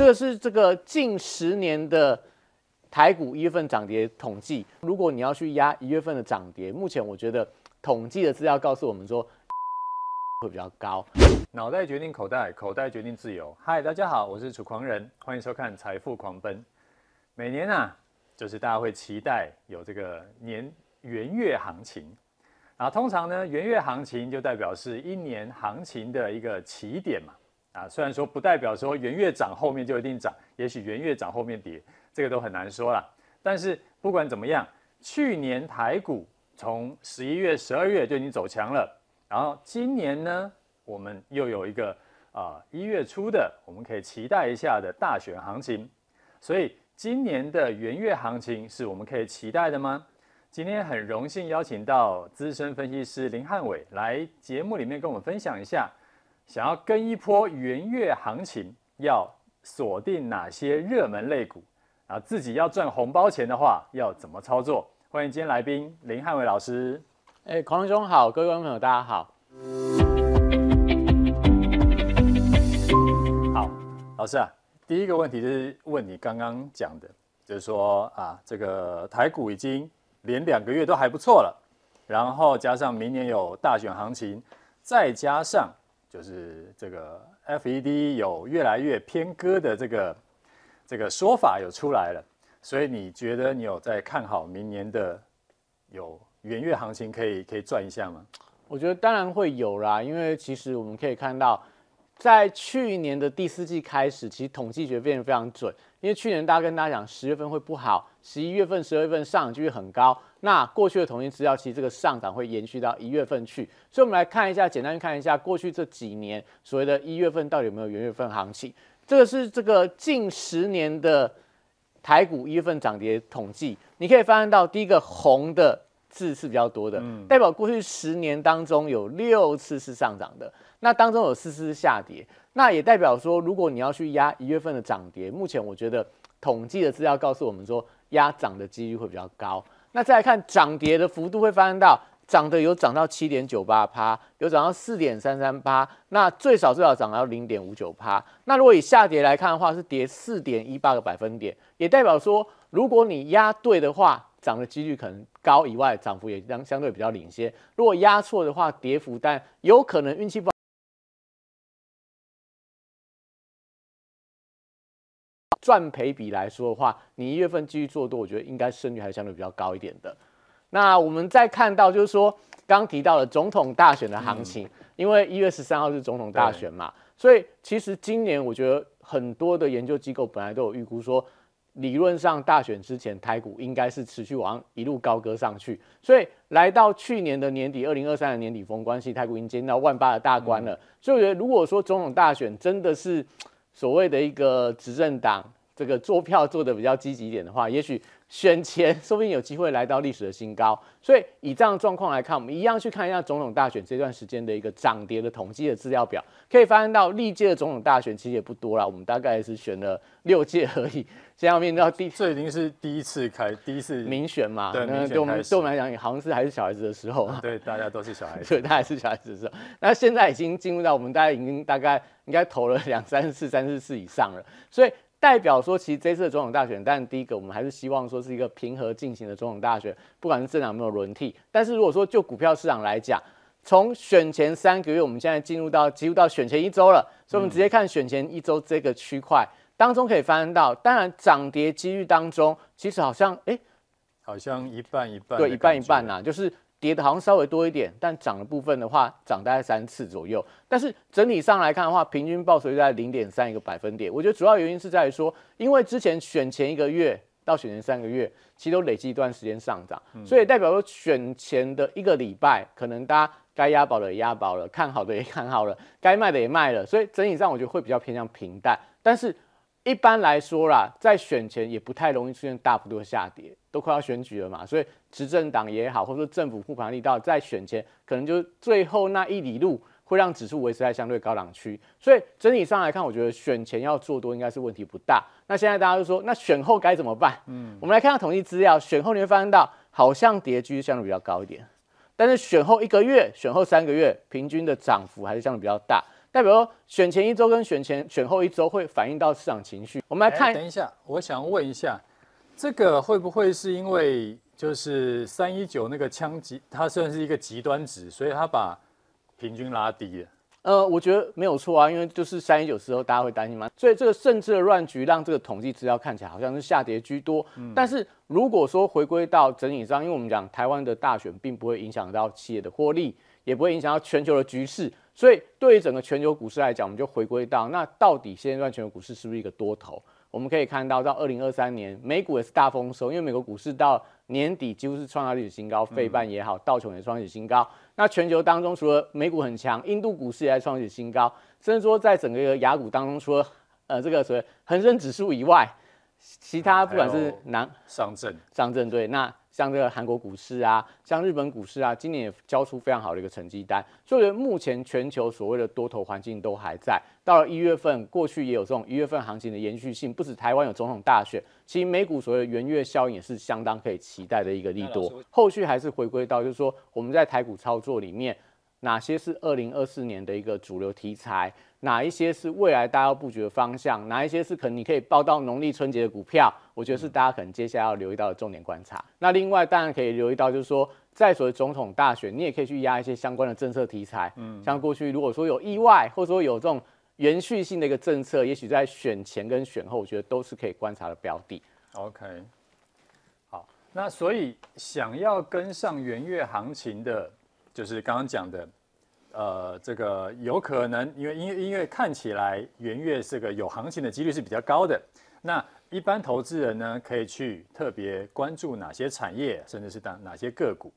这个是这个近十年的台股一月份涨跌统计。如果你要去压一月份的涨跌，目前我觉得统计的资料告诉我们说会比较高。脑袋决定口袋，口袋决定自由。嗨，大家好，我是楚狂人，欢迎收看财富狂奔。每年啊，就是大家会期待有这个年元月行情。然后通常呢，元月行情就代表是一年行情的一个起点嘛。啊，虽然说不代表说元月涨后面就一定涨，也许元月涨后面跌，这个都很难说啦。但是不管怎么样，去年台股从十一月、十二月就已经走强了，然后今年呢，我们又有一个啊一月初的，我们可以期待一下的大选行情。所以今年的元月行情是我们可以期待的吗？今天很荣幸邀请到资深分析师林汉伟来节目里面跟我们分享一下。想要跟一波元月行情，要锁定哪些热门类股？然后自己要赚红包钱的话，要怎么操作？欢迎今天来宾林汉伟老师。哎，狂人兄好，各位观众朋友大家好。好，老师啊，第一个问题就是问你刚刚讲的，就是说啊，这个台股已经连两个月都还不错了，然后加上明年有大选行情，再加上。就是这个 FED 有越来越偏鸽的这个这个说法有出来了，所以你觉得你有在看好明年的有元月行情可以可以赚一下吗？我觉得当然会有啦，因为其实我们可以看到，在去年的第四季开始，其实统计学变得非常准，因为去年大家跟大家讲十月份会不好，十一月份、十二月份上涨几率很高。那过去的统计资料，其实这个上涨会延续到一月份去，所以我们来看一下，简单看一下过去这几年所谓的一月份到底有没有元月份行情。这个是这个近十年的台股一月份涨跌统计，你可以发现到第一个红的字是比较多的，嗯，代表过去十年当中有六次是上涨的，那当中有四次是下跌，那也代表说，如果你要去压一月份的涨跌，目前我觉得统计的资料告诉我们说，压涨的几率会比较高。那再来看涨跌的幅度，会发现到涨的有涨到七点九八趴，有涨到四点三三趴，那最少最少涨到零点五九趴。那如果以下跌来看的话，是跌四点一八个百分点，也代表说，如果你压对的话，涨的几率可能高以外，涨幅也相相对比较领先。如果压错的话，跌幅但有可能运气不赚赔比来说的话，你一月份继续做多，我觉得应该胜率还是相对比较高一点的。那我们再看到就是说，刚提到了总统大选的行情，嗯、因为一月十三号是总统大选嘛，所以其实今年我觉得很多的研究机构本来都有预估说，理论上大选之前台股应该是持续往一路高歌上去，所以来到去年的年底，二零二三的年底封关系，台股已经接近到万八的大关了。嗯、所以我觉得，如果说总统大选真的是所谓的一个执政党这个做票做的比较积极一点的话，也许选前 说不定有机会来到历史的新高。所以以这样的状况来看，我们一样去看一下总统大选这段时间的一个涨跌的统计的资料表，可以发现到历届的总统大选其实也不多了，我们大概是选了六届而已。现在要面到第，这已经是第一次开第一次民选嘛？对，对我们对我们来讲，好像是还是小孩子的时候。对，大家都是小孩子。对，大家是小孩子的时候。那现在已经进入到我们大家已经大概应该投了两三次、三四次以上了，所以。代表说，其实这次的总统大选，但第一个我们还是希望说是一个平和进行的总统大选，不管是政党有没有轮替。但是如果说就股票市场来讲，从选前三个月，我们现在进入到几乎到选前一周了，所以我们直接看选前一周这个区块当中可以发现到，当然涨跌几率当中，其实好像哎，欸、好像一半一半，对，一半一半呐、啊，就是。跌的好像稍微多一点，但涨的部分的话，涨大概三次左右。但是整体上来看的话，平均报酬率在零点三一个百分点。我觉得主要原因是在于说，因为之前选前一个月到选前三个月，其实都累积一段时间上涨，嗯、所以代表说选前的一个礼拜，可能大家该押宝的也押宝了，看好的也看好了，该卖的也卖了，所以整体上我觉得会比较偏向平淡。但是一般来说啦，在选前也不太容易出现大幅度的下跌，都快要选举了嘛，所以执政党也好，或者说政府护盘力道在选前可能就最后那一里路会让指数维持在相对高档区，所以整体上来看，我觉得选前要做多应该是问题不大。那现在大家就说，那选后该怎么办？嗯，我们来看看统计资料，选后你会发现到好像跌居相对比较高一点，但是选后一个月、选后三个月平均的涨幅还是相对比较大。代表说选前一周跟选前选后一周会反映到市场情绪。我们来看，等一下，我想问一下，这个会不会是因为就是三一九那个枪击，它算是一个极端值，所以它把平均拉低了？呃，我觉得没有错啊，因为就是三一九时候大家会担心嘛，所以这个政治的乱局让这个统计资料看起来好像是下跌居多。嗯、但是如果说回归到整体上，因为我们讲台湾的大选并不会影响到企业的获利，也不会影响到全球的局势，所以对于整个全球股市来讲，我们就回归到那到底现在全球股市是不是一个多头？我们可以看到到二零二三年美股也是大丰收，因为美国股市到年底几乎是创下历史新高，费半也好，道琼也创历史新高。那全球当中，除了美股很强，印度股市也在创历史新高，甚至说在整个雅股当中，除了呃这个所谓恒生指数以外，其他不管是南上证，上证对那。像这个韩国股市啊，像日本股市啊，今年也交出非常好的一个成绩单，所以目前全球所谓的多头环境都还在。到了一月份，过去也有这种一月份行情的延续性，不止台湾有总统大选，其实美股所谓的元月效应也是相当可以期待的一个利多。后续还是回归到就是说我们在台股操作里面，哪些是二零二四年的一个主流题材？哪一些是未来大家要布局的方向？哪一些是可能你可以报到农历春节的股票？我觉得是大家可能接下来要留意到的重点观察。那另外当然可以留意到，就是说在所谓总统大选，你也可以去压一些相关的政策题材。嗯，像过去如果说有意外，或者说有这种延续性的一个政策，也许在选前跟选后，我觉得都是可以观察的标的。OK，好，那所以想要跟上元月行情的，就是刚刚讲的。呃，这个有可能，因为因为因为看起来元月这个有行情的几率是比较高的。那一般投资人呢，可以去特别关注哪些产业，甚至是哪哪些个股？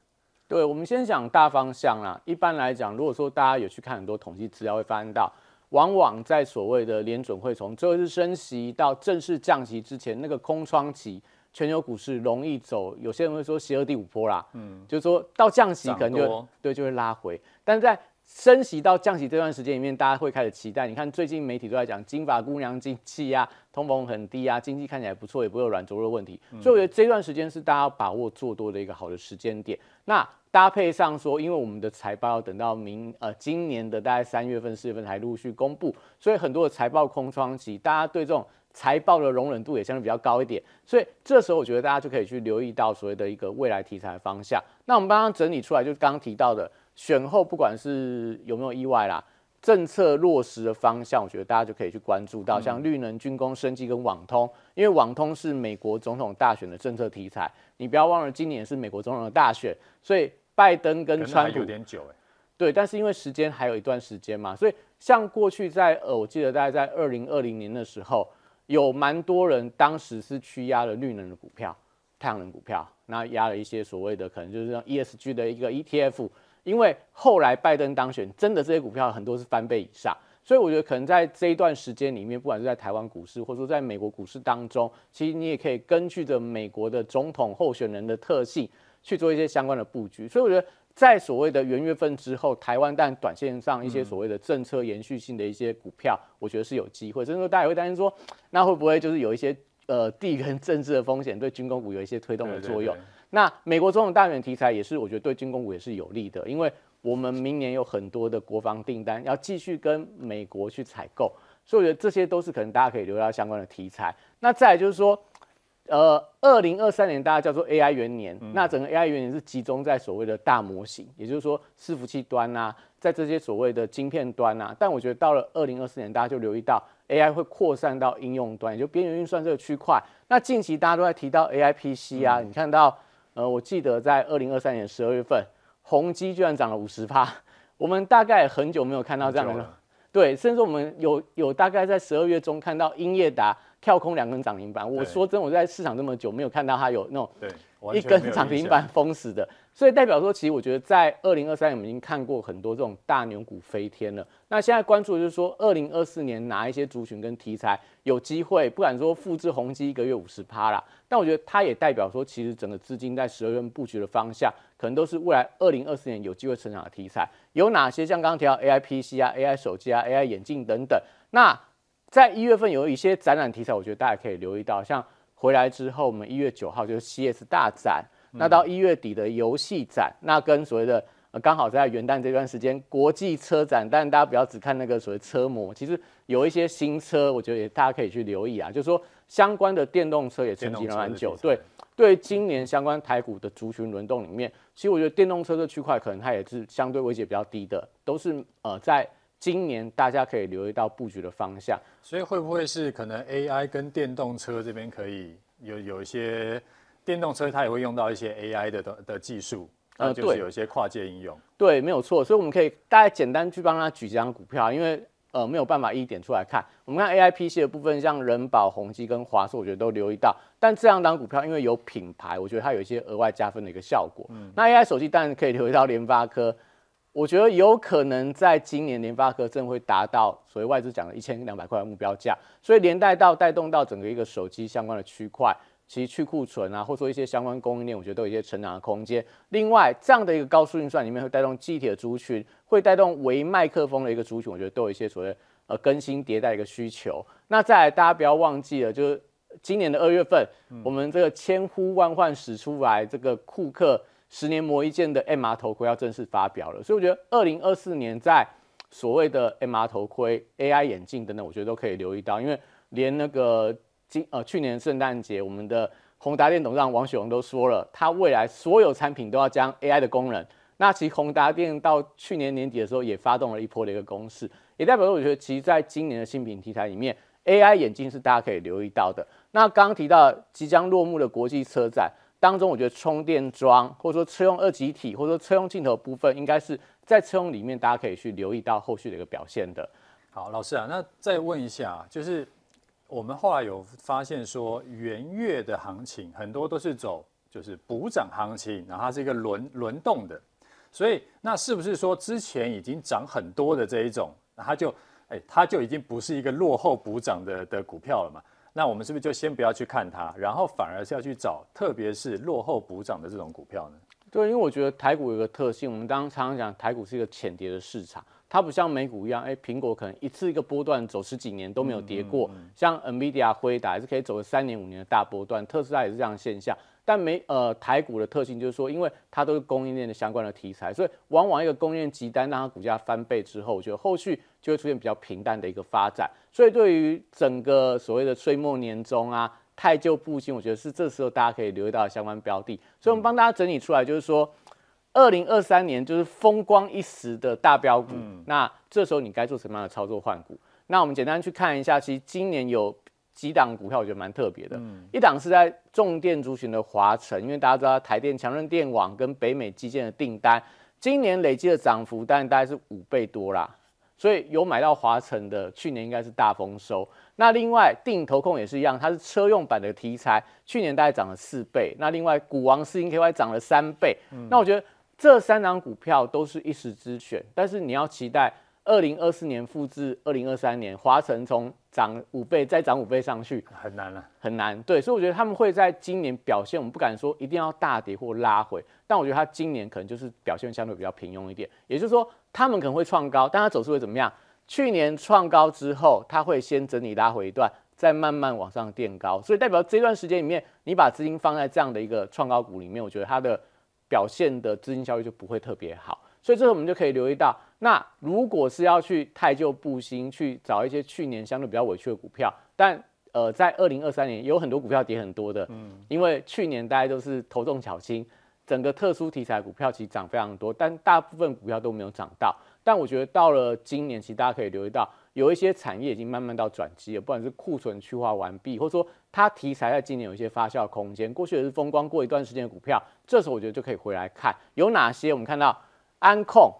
对，我们先讲大方向啦。一般来讲，如果说大家有去看很多统计资料，会发现到，往往在所谓的联准会从最后一次升息到正式降息之前，那个空窗期，全球股市容易走。有些人会说邪恶第五波啦，嗯，就是说到降息可能就多对就会拉回，但是在升息到降息这段时间里面，大家会开始期待。你看最近媒体都在讲金发姑娘经济啊，通膨很低啊，经济看起来不错，也不会有软着陆的问题。所以我觉得这段时间是大家要把握做多的一个好的时间点。那搭配上说，因为我们的财报要等到明呃今年的大概三月份、四月份才陆续公布，所以很多的财报空窗期，大家对这种财报的容忍度也相对比较高一点。所以这时候我觉得大家就可以去留意到所谓的一个未来题材的方向。那我们刚刚整理出来，就是刚刚提到的。选后不管是有没有意外啦，政策落实的方向，我觉得大家就可以去关注到，像绿能、军工、生技跟网通，因为网通是美国总统大选的政策题材。你不要忘了，今年是美国总统的大选，所以拜登跟川普有点久哎，对，但是因为时间还有一段时间嘛，所以像过去在呃，我记得大概在二零二零年的时候，有蛮多人当时是去压了绿能的股票、太阳能股票，那压了一些所谓的可能就是像 ESG 的一个 ETF。因为后来拜登当选，真的这些股票很多是翻倍以上，所以我觉得可能在这一段时间里面，不管是在台湾股市，或者说在美国股市当中，其实你也可以根据着美国的总统候选人的特性去做一些相关的布局。所以我觉得在所谓的元月份之后，台湾但短线上一些所谓的政策延续性的一些股票，我觉得是有机会。甚至说大家也会担心说，那会不会就是有一些呃地缘政治的风险，对军工股有一些推动的作用？对对对那美国总统大选题材也是，我觉得对军工股也是有利的，因为我们明年有很多的国防订单要继续跟美国去采购，所以我觉得这些都是可能大家可以留意到相关的题材。那再来就是说，呃，二零二三年大家叫做 AI 元年，嗯、那整个 AI 元年是集中在所谓的大模型，也就是说伺服器端啊，在这些所谓的晶片端啊。但我觉得到了二零二四年，大家就留意到 AI 会扩散到应用端，也就边缘运算这个区块。那近期大家都在提到 AI PC 啊，嗯、你看到。呃，我记得在二零二三年十二月份，宏基居然涨了五十趴，我们大概很久没有看到这样的，对，甚至我们有有大概在十二月中看到英业达跳空两根涨停板。我说真，我在市场这么久没有看到它有那种一根涨停板封死的。所以代表说，其实我觉得在二零二三年我们已经看过很多这种大牛股飞天了。那现在关注的就是说，二零二四年哪一些族群跟题材有机会，不敢说复制宏基一个月五十趴啦，但我觉得它也代表说，其实整个资金在十二月布局的方向，可能都是未来二零二四年有机会成长的题材。有哪些？像刚刚提到 AI PC 啊、AI 手机啊、AI 眼镜等等。那在一月份有一些展览题材，我觉得大家可以留意到，像回来之后，我们一月九号就是 CES 大展。那到一月底的游戏展，那跟所谓的呃，刚好在元旦这段时间，国际车展，但大家不要只看那个所谓车模，其实有一些新车，我觉得也大家可以去留意啊。就是说相关的电动车也沉寂了蛮久，对对，今年相关台股的族群轮动里面，其实我觉得电动车这区块可能它也是相对位阶比较低的，都是呃在今年大家可以留意到布局的方向。所以会不会是可能 AI 跟电动车这边可以有有一些电动车它也会用到一些 AI 的的的技术？呃，就是有一些跨界应用，对，没有错，所以我们可以大概简单去帮他举几张股票，因为呃没有办法一点出来看。我们看 AIPC 的部分，像人保、宏基跟华硕，我觉得都留意到。但这两档股票因为有品牌，我觉得它有一些额外加分的一个效果。嗯，那 AI 手机当然可以留意到联发科，我觉得有可能在今年联发科真的会达到所谓外资讲的一千两百块的目标价，所以连带到带动到整个一个手机相关的区块。其实去库存啊，或者说一些相关供应链，我觉得都有一些成长的空间。另外，这样的一个高速运算里面会带动记忆体的族群，会带动微麦克风的一个族群，我觉得都有一些所谓呃更新迭代的一个需求。那再来，大家不要忘记了，就是今年的二月份，嗯、我们这个千呼万唤始出来，这个库克十年磨一剑的 MR 头盔要正式发表了。所以我觉得二零二四年在所谓的 MR 头盔、AI 眼镜等等，我觉得都可以留意到，因为连那个今。呃，去年圣诞节，我们的宏达电董事长王雪红都说了，他未来所有产品都要将 AI 的功能。那其实宏达电到去年年底的时候也发动了一波的一个攻势，也代表说，我觉得其实在今年的新品题材里面，AI 眼镜是大家可以留意到的。那刚刚提到即将落幕的国际车展当中，我觉得充电桩或者说车用二极体或者说车用镜头部分，应该是在车用里面大家可以去留意到后续的一个表现的。好，老师啊，那再问一下，就是。我们后来有发现说，元月的行情很多都是走就是补涨行情，然后它是一个轮轮动的，所以那是不是说之前已经涨很多的这一种，它就哎它就已经不是一个落后补涨的的股票了嘛？那我们是不是就先不要去看它，然后反而是要去找特别是落后补涨的这种股票呢？对，因为我觉得台股有个特性，我们刚刚常常讲台股是一个浅跌的市场。它不像美股一样，哎，苹果可能一次一个波段走十几年都没有跌过，嗯嗯嗯、像 NVIDIA、辉达还是可以走个三年五年的大波段，特斯拉也是这样的现象。但美呃台股的特性就是说，因为它都是供应链的相关的题材，所以往往一个供应链急单让它股价翻倍之后，我觉得后续就会出现比较平淡的一个发展。所以对于整个所谓的岁末年终啊，太旧布新，我觉得是这时候大家可以留意到的相关标的。所以我们帮大家整理出来，就是说。二零二三年就是风光一时的大标股，嗯、那这时候你该做什么样的操作换股？那我们简单去看一下，其实今年有几档股票我觉得蛮特别的。嗯、一档是在重电族群的华晨，因为大家知道台电强韧电网跟北美基建的订单，今年累计的涨幅当然大概是五倍多啦，所以有买到华晨的，去年应该是大丰收。那另外定投控也是一样，它是车用版的题材，去年大概涨了四倍。那另外股王四零 KY 涨了三倍。嗯、那我觉得。这三档股票都是一时之选，但是你要期待二零二四年复制二零二三年，华晨从涨五倍再涨五倍上去，很难了，很难。对，所以我觉得他们会在今年表现，我们不敢说一定要大跌或拉回，但我觉得它今年可能就是表现相对比较平庸一点。也就是说，他们可能会创高，但它走势会怎么样？去年创高之后，它会先整理拉回一段，再慢慢往上垫高。所以代表这段时间里面，你把资金放在这样的一个创高股里面，我觉得它的。表现的资金效率就不会特别好，所以这个我们就可以留意到，那如果是要去太旧布新，去找一些去年相对比较委屈的股票，但呃，在二零二三年有很多股票跌很多的，嗯，因为去年大家都是头重脚轻，整个特殊题材股票其实涨非常多，但大部分股票都没有涨到，但我觉得到了今年，其实大家可以留意到。有一些产业已经慢慢到转机了，不管是库存去化完毕，或者说它题材在今年有一些发酵空间。过去也是风光过一段时间的股票，这时候我觉得就可以回来看有哪些。我们看到安控，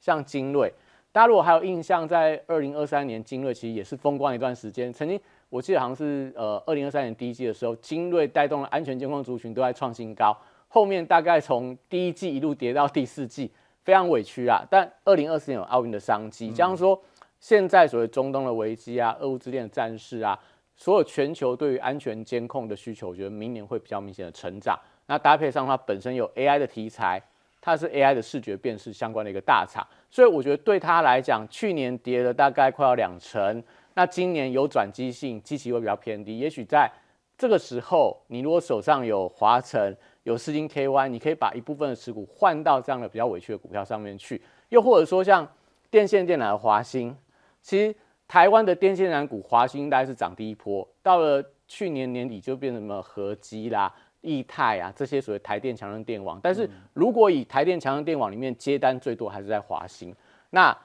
像精锐，大家如果还有印象，在二零二三年精锐其实也是风光一段时间。曾经我记得好像是呃二零二三年第一季的时候，精锐带动了安全监控族群都在创新高，后面大概从第一季一路跌到第四季，非常委屈啊。但二零二四年有奥运的商机，这样说。嗯现在所谓中东的危机啊，俄乌之间的战事啊，所有全球对于安全监控的需求，我觉得明年会比较明显的成长。那搭配上它本身有 AI 的题材，它是 AI 的视觉辨识相关的一个大厂，所以我觉得对它来讲，去年跌了大概快要两成，那今年有转机性，基期会比较偏低。也许在这个时候，你如果手上有华晨、有四金 KY，你可以把一部分的持股换到这样的比较委屈的股票上面去，又或者说像电线电缆的华兴，其实台湾的电线缆股华兴大概是涨第一波，到了去年年底就变成什么合基啦、益泰啊这些所谓台电强韧电网，但是如果以台电强韧电网里面接单最多还是在华兴，那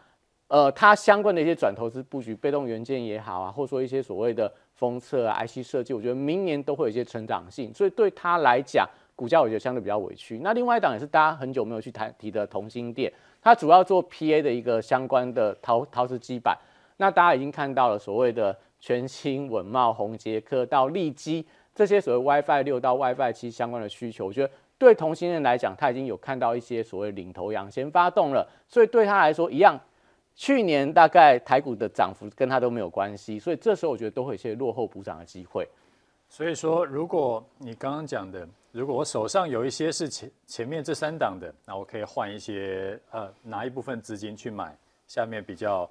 呃它相关的一些转投资布局，被动元件也好啊，或者说一些所谓的封测啊、IC 设计，我觉得明年都会有一些成长性，所以对它来讲。股价我觉得相对比较委屈。那另外一档也是大家很久没有去谈提的同心电，它主要做 PA 的一个相关的陶陶瓷基板。那大家已经看到了所谓的全新、稳懋、宏杰科到利基这些所谓 WiFi 六到 WiFi 七相关的需求，我觉得对同行人来讲，他已经有看到一些所谓领头羊先发动了，所以对他来说一样，去年大概台股的涨幅跟它都没有关系，所以这时候我觉得都会有一些落后补涨的机会。所以说，如果你刚刚讲的，如果我手上有一些是前前面这三档的，那我可以换一些呃拿一部分资金去买下面比较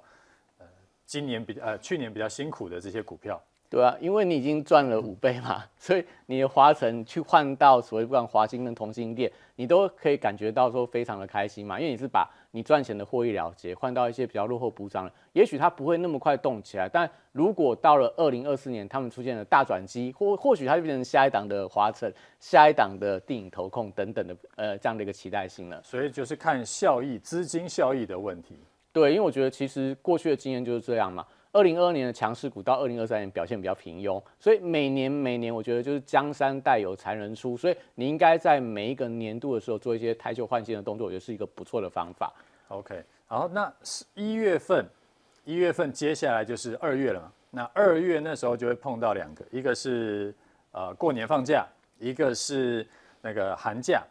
呃今年比呃去年比较辛苦的这些股票。对啊，因为你已经赚了五倍嘛，所以你的华晨去换到所谓不管华兴跟同欣电，你都可以感觉到说非常的开心嘛，因为你是把你赚钱的获益了结换到一些比较落后补涨了，也许它不会那么快动起来，但如果到了二零二四年，他们出现了大转机，或或许它就变成下一档的华晨，下一档的电影投控等等的呃这样的一个期待性了。所以就是看效益、资金效益的问题。对，因为我觉得其实过去的经验就是这样嘛。二零二二年的强势股到二零二三年表现比较平庸，所以每年每年我觉得就是江山代有才人出，所以你应该在每一个年度的时候做一些汰旧换新的动作，我觉得是一个不错的方法。OK，好，那是一月份，一月份接下来就是二月了嘛，那二月那时候就会碰到两个，一个是呃过年放假，一个是那个寒假，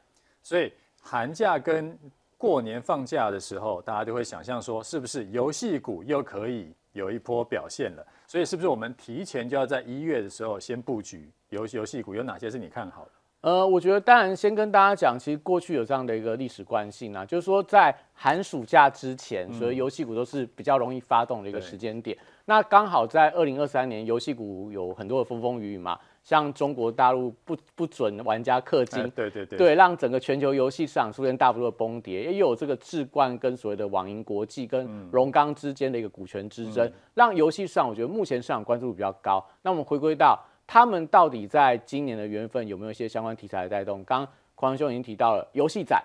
所以寒假跟过年放假的时候，大家就会想象说，是不是游戏股又可以？有一波表现了，所以是不是我们提前就要在一月的时候先布局游游戏股？有哪些是你看好的？呃，我觉得当然先跟大家讲，其实过去有这样的一个历史惯性啊，就是说在寒暑假之前，所以游戏股都是比较容易发动的一个时间点。那刚好在二零二三年，游戏股有很多的风风雨雨嘛。像中国大陆不不准玩家氪金，对对对，对，让整个全球游戏市场出现大幅度的崩跌，也有这个智冠跟所谓的网银国际跟荣刚之间的一个股权之争，让游戏市场我觉得目前市场关注度比较高。那我们回归到他们到底在今年的缘分有没有一些相关题材的带动？刚刚匡兄已经提到了游戏展，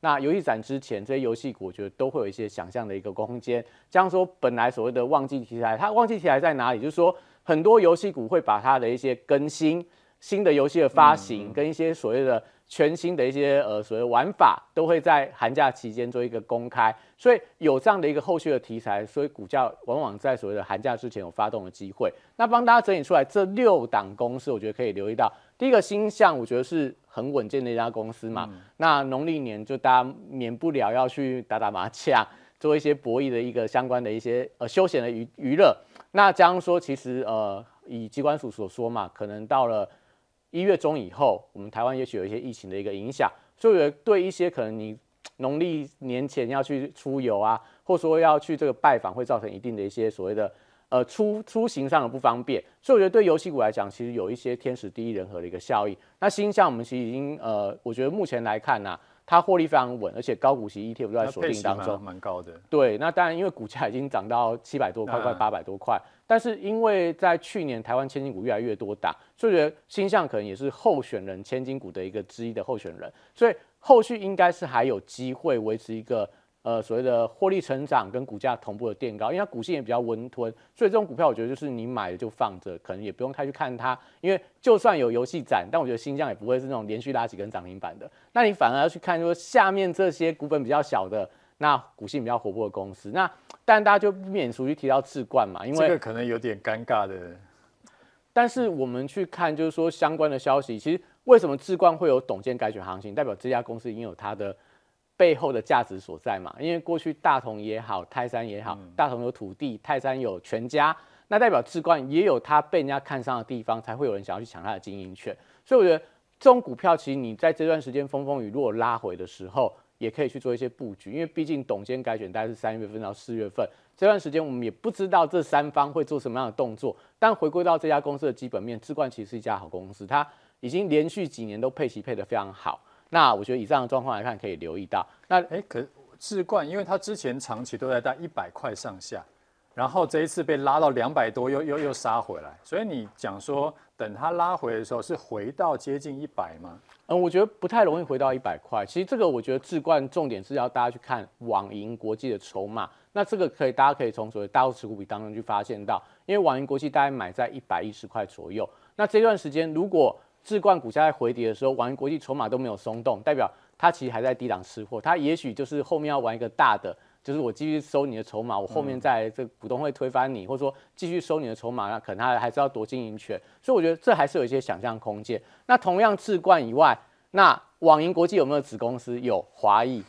那游戏展之前这些游戏股我觉得都会有一些想象的一个空间。这样说，本来所谓的旺季题材，它旺季题材在哪里？就是说。很多游戏股会把它的一些更新、新的游戏的发行，跟一些所谓的全新的一些呃所谓玩法，都会在寒假期间做一个公开，所以有这样的一个后续的题材，所以股价往往在所谓的寒假之前有发动的机会。那帮大家整理出来这六档公司，我觉得可以留意到，第一个星象，我觉得是很稳健的一家公司嘛。那农历年就大家免不了要去打打麻将，做一些博弈的一个相关的一些呃休闲的娱娱乐。那将说，其实呃，以机关署所说嘛，可能到了一月中以后，我们台湾也许有一些疫情的一个影响，所以对一些可能你农历年前要去出游啊，或说要去这个拜访，会造成一定的一些所谓的呃出出行上的不方便。所以我觉得对游戏股来讲，其实有一些天时地利人和的一个效益。那鈊象我们其实已经呃，我觉得目前来看呢、它获利非常稳，而且高股息 ETF 都在锁定当中，蛮高的。对，那当然因为股价已经涨到七百多块，快八百多块。但是因为在去年台湾千金股越来越多打，所以觉得星象可能也是候选人千金股的一个之一的候选人，所以后续应该是还有机会维持一个。呃，所谓的获利成长跟股价同步的垫高，因为它股性也比较温吞，所以这种股票我觉得就是你买了就放着，可能也不用太去看它，因为就算有游戏展，但我觉得新疆也不会是那种连续拉几根涨停板的。那你反而要去看说下面这些股本比较小的，那股性比较活泼的公司，那但大家就不免俗去提到智冠嘛，因为这个可能有点尴尬的。但是我们去看就是说相关的消息，其实为什么智冠会有董监改选行情，代表这家公司已经有它的。背后的价值所在嘛，因为过去大同也好，泰山也好，大同有土地，泰山有全家，那代表智冠也有它被人家看上的地方，才会有人想要去抢它的经营权。所以我觉得这种股票，其实你在这段时间风风雨如果拉回的时候，也可以去做一些布局，因为毕竟董监改选大概是三月份到四月份这段时间，我们也不知道这三方会做什么样的动作。但回归到这家公司的基本面，智冠其实是一家好公司，它已经连续几年都配息配得非常好。那我觉得以上的状况来看，可以留意到。那哎，可智冠，因为它之前长期都在在一百块上下，然后这一次被拉到两百多又，又又又杀回来。所以你讲说，等它拉回的时候，是回到接近一百吗？嗯，我觉得不太容易回到一百块。其实这个我觉得智冠重点是要大家去看网银国际的筹码。那这个可以，大家可以从所谓大户持股比当中去发现到，因为网银国际大概买在一百一十块左右。那这段时间如果置冠股价在回跌的时候，网银国际筹码都没有松动，代表它其实还在低档吃货。它也许就是后面要玩一个大的，就是我继续收你的筹码，我后面在这股东会推翻你，或者说继续收你的筹码，那可能它还是要夺经营权。所以我觉得这还是有一些想象空间。那同样置冠以外，那网银国际有没有子公司？有华义。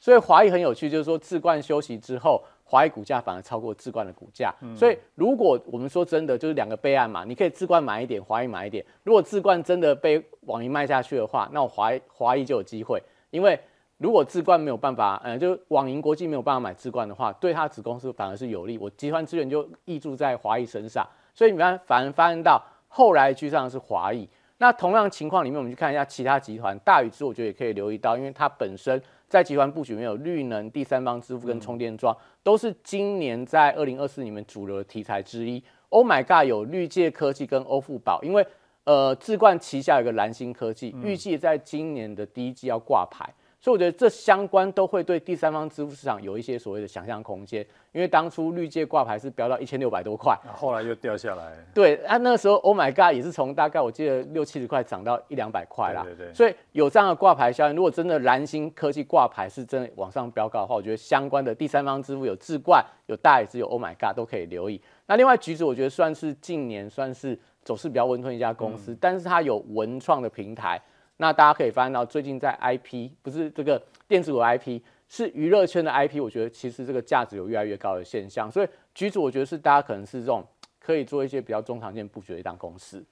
所以华义很有趣，就是说置冠休息之后。华谊股价反而超过智冠的股价，嗯、所以如果我们说真的，就是两个备案嘛，你可以智冠买一点，华谊买一点。如果智冠真的被网银卖下去的话，那我华华谊就有机会，因为如果智冠没有办法，嗯，就网银国际没有办法买智冠的话，对他子公司反而是有利，我集团资源就溢注在华谊身上。所以你们反而发现到后来居上的是华谊。那同样情况里面，我们去看一下其他集团，大宇资我觉得也可以留意到，因为它本身。在集团布局没有绿能、第三方支付跟充电桩，都是今年在二零二四里面主流的题材之一。Oh my God，有绿界科技跟欧富宝，因为呃智冠旗下有个蓝星科技，预计在今年的第一季要挂牌。所以我觉得这相关都会对第三方支付市场有一些所谓的想象空间，因为当初绿界挂牌是飙到一千六百多块，后来又掉下来。对，啊，那个时候 Oh my God 也是从大概我记得六七十块涨到一两百块啦。对对对。所以有这样的挂牌效应，如果真的蓝星科技挂牌是真的往上飙高的话，我觉得相关的第三方支付有智冠、有大宇资、有 Oh my God 都可以留意。那另外橘子我觉得算是近年算是走势比较温吞一家公司，嗯、但是它有文创的平台。那大家可以发现到，最近在 IP 不是这个电子股 IP，是娱乐圈的 IP，我觉得其实这个价值有越来越高的现象。所以橘子我觉得是大家可能是这种可以做一些比较中长线布局的一档公司。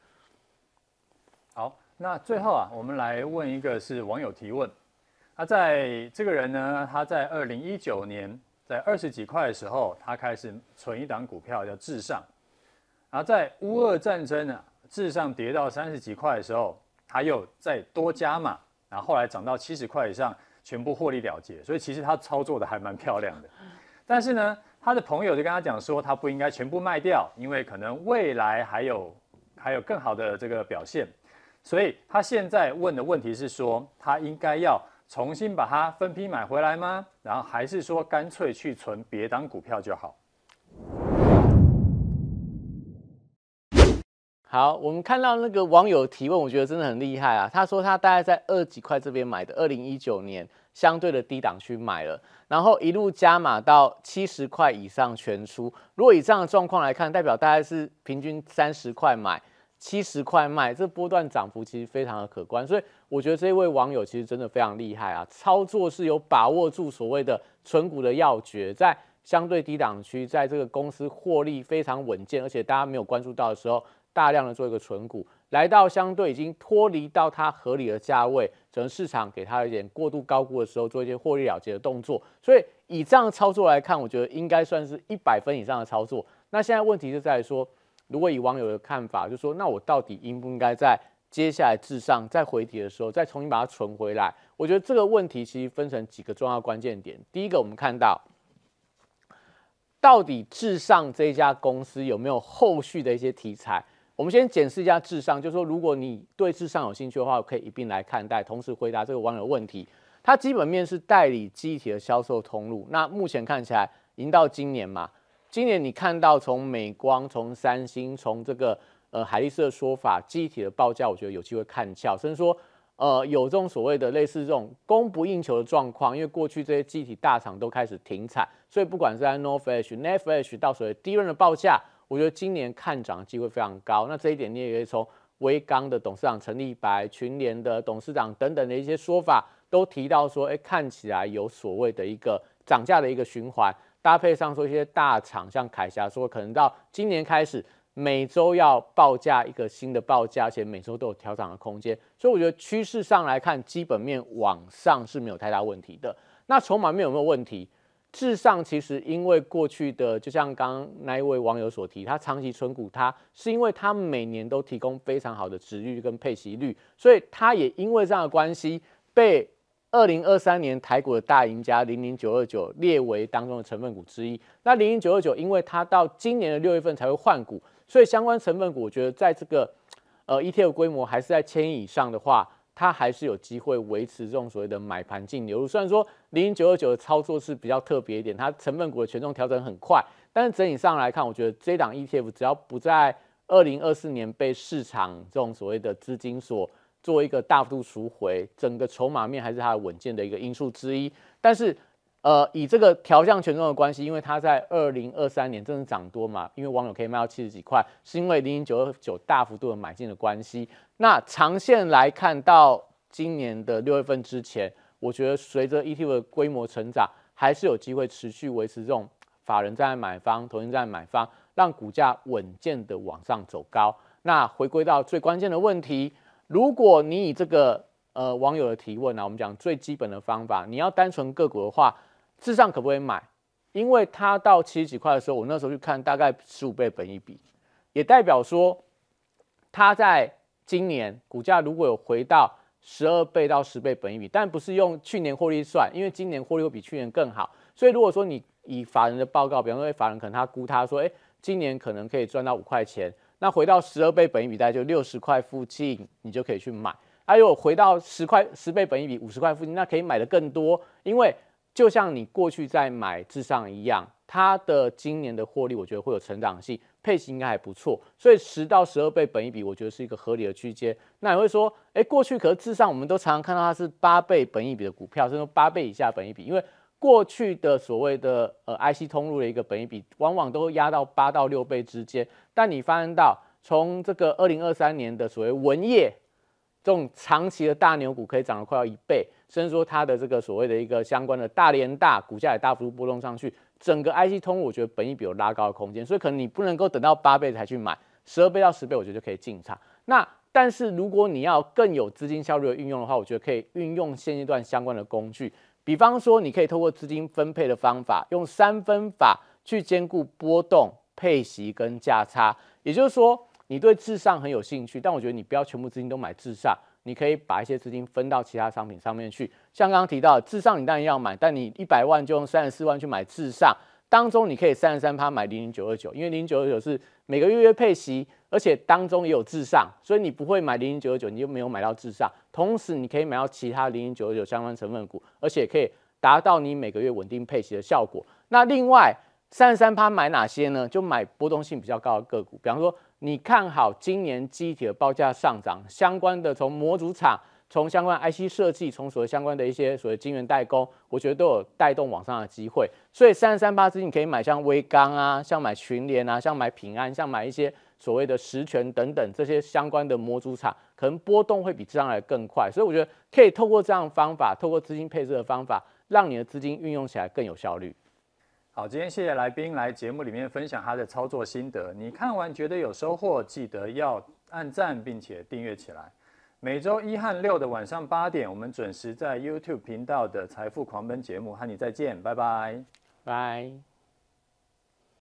好，那最后啊，我们来问一个是网友提问，他在这个人呢，他在二零一九年在二十几块的时候，他开始存一档股票叫至上，然后在乌俄战争啊，至上跌到三十几块的时候。他又再多加码，然后后来涨到七十块以上，全部获利了结。所以其实他操作的还蛮漂亮的。但是呢，他的朋友就跟他讲说，他不应该全部卖掉，因为可能未来还有还有更好的这个表现。所以他现在问的问题是说，他应该要重新把它分批买回来吗？然后还是说干脆去存别档股票就好？好，我们看到那个网友提问，我觉得真的很厉害啊。他说他大概在二几块这边买的，二零一九年相对的低档区买了，然后一路加码到七十块以上全出。如果以这样的状况来看，代表大概是平均三十块买，七十块卖，这波段涨幅其实非常的可观。所以我觉得这位网友其实真的非常厉害啊，操作是有把握住所谓的存股的要诀，在相对低档区，在这个公司获利非常稳健，而且大家没有关注到的时候。大量的做一个存股，来到相对已经脱离到它合理的价位，整个市场给它一点过度高估的时候，做一些获利了结的动作。所以以这样的操作来看，我觉得应该算是一百分以上的操作。那现在问题就在于说，如果以网友的看法，就说那我到底应不应该在接下来至上再回跌的时候，再重新把它存回来？我觉得这个问题其实分成几个重要关键点。第一个，我们看到到底至上这家公司有没有后续的一些题材？我们先检视一下智商，就是说，如果你对智商有兴趣的话，可以一并来看待，同时回答这个网友问题。它基本面是代理记忆体的销售通路，那目前看起来，已经到今年嘛，今年你看到从美光、从三星、从这个呃海力士的说法，记忆体的报价，我觉得有机会看俏，甚至说呃有这种所谓的类似这种供不应求的状况，因为过去这些记忆体大厂都开始停产，所以不管是在 NOR Flash、Net Flash 到所谓低润的报价。我觉得今年看涨的机会非常高，那这一点你也可以从威刚的董事长陈立白、群联的董事长等等的一些说法，都提到说，哎，看起来有所谓的一个涨价的一个循环，搭配上说一些大厂像凯霞说，可能到今年开始每周要报价一个新的报价，而且每周都有调涨的空间，所以我觉得趋势上来看，基本面往上是没有太大问题的。那筹码面有没有问题？至上其实因为过去的，就像刚刚那一位网友所提，他长期存股，它是因为它每年都提供非常好的殖率跟配息率，所以他也因为这样的关系，被二零二三年台股的大赢家零零九二九列为当中的成分股之一。那零零九二九，因为它到今年的六月份才会换股，所以相关成分股，我觉得在这个呃 ETF 规模还是在千亿以上的话。它还是有机会维持这种所谓的买盘净流入，虽然说零零九二九的操作是比较特别一点，它成分股的权重调整很快，但是整体上来看，我觉得这档 ETF 只要不在二零二四年被市场这种所谓的资金所做一个大幅度赎回，整个筹码面还是它稳健的一个因素之一，但是。呃，以这个调降权重的关系，因为它在二零二三年真的涨多嘛，因为网友可以卖到七十几块，是因为零零九二九大幅度的买进的关系。那长线来看到今年的六月份之前，我觉得随着 ETF 的规模成长，还是有机会持续维持这种法人在买方、投资在买方，让股价稳健的往上走高。那回归到最关键的问题，如果你以这个呃网友的提问啊，我们讲最基本的方法，你要单纯个股的话。至上可不可以买？因为它到七十几块的时候，我那时候去看，大概十五倍本益比，也代表说，它在今年股价如果有回到十二倍到十倍本益比，但不是用去年获利算，因为今年获利会比去年更好。所以如果说你以法人的报告，比方说法人可能他估他说，哎，今年可能可以赚到五块钱，那回到十二倍本益比，大概就六十块附近，你就可以去买。还有回到十块十倍本益比五十块附近，那可以买的更多，因为。就像你过去在买至上一样，它的今年的获利，我觉得会有成长性，配息应该还不错，所以十到十二倍本益比，我觉得是一个合理的区间。那你会说，哎，过去可是至上，我们都常常看到它是八倍本益比的股票，甚至八倍以下本益比，因为过去的所谓的呃 IC 通路的一个本益比，往往都压到八到六倍之间。但你发现到，从这个二零二三年的所谓文业这种长期的大牛股，可以涨得快要一倍。甚至说它的这个所谓的一个相关的大连大股价也大幅度波动上去，整个 IC 通我觉得本益比有拉高的空间，所以可能你不能够等到八倍才去买，十二倍到十倍我觉得就可以进场。那但是如果你要更有资金效率的运用的话，我觉得可以运用现阶段相关的工具，比方说你可以透过资金分配的方法，用三分法去兼顾波动、配息跟价差。也就是说，你对至上很有兴趣，但我觉得你不要全部资金都买至上。你可以把一些资金分到其他商品上面去，像刚刚提到至上，你当然要买，但你一百万就用三十四万去买至上，当中你可以三十三趴买零零九二九，因为零零九二九是每个月月配息，而且当中也有至上，所以你不会买零零九二九，你就没有买到至上。同时你可以买到其他零零九二九相关成分股，而且可以达到你每个月稳定配息的效果。那另外三十三趴买哪些呢？就买波动性比较高的个股，比方说。你看好今年机体的报价上涨，相关的从模组厂、从相关 IC 设计、从所谓相关的一些所谓晶圆代工，我觉得都有带动往上的机会。所以三三八资金可以买像威刚啊，像买群联啊，像买平安，像买一些所谓的十銓等等这些相关的模组厂，可能波动会比这样来更快。所以我觉得可以透过这样的方法，透过资金配置的方法，让你的资金运用起来更有效率。好，今天谢谢来宾来节目里面分享他的操作心得。你看完觉得有收获，记得要按赞并且订阅起来。每周一和六的晚上八点，我们准时在 YouTube 频道的财富狂奔节目和你再见，拜拜，拜。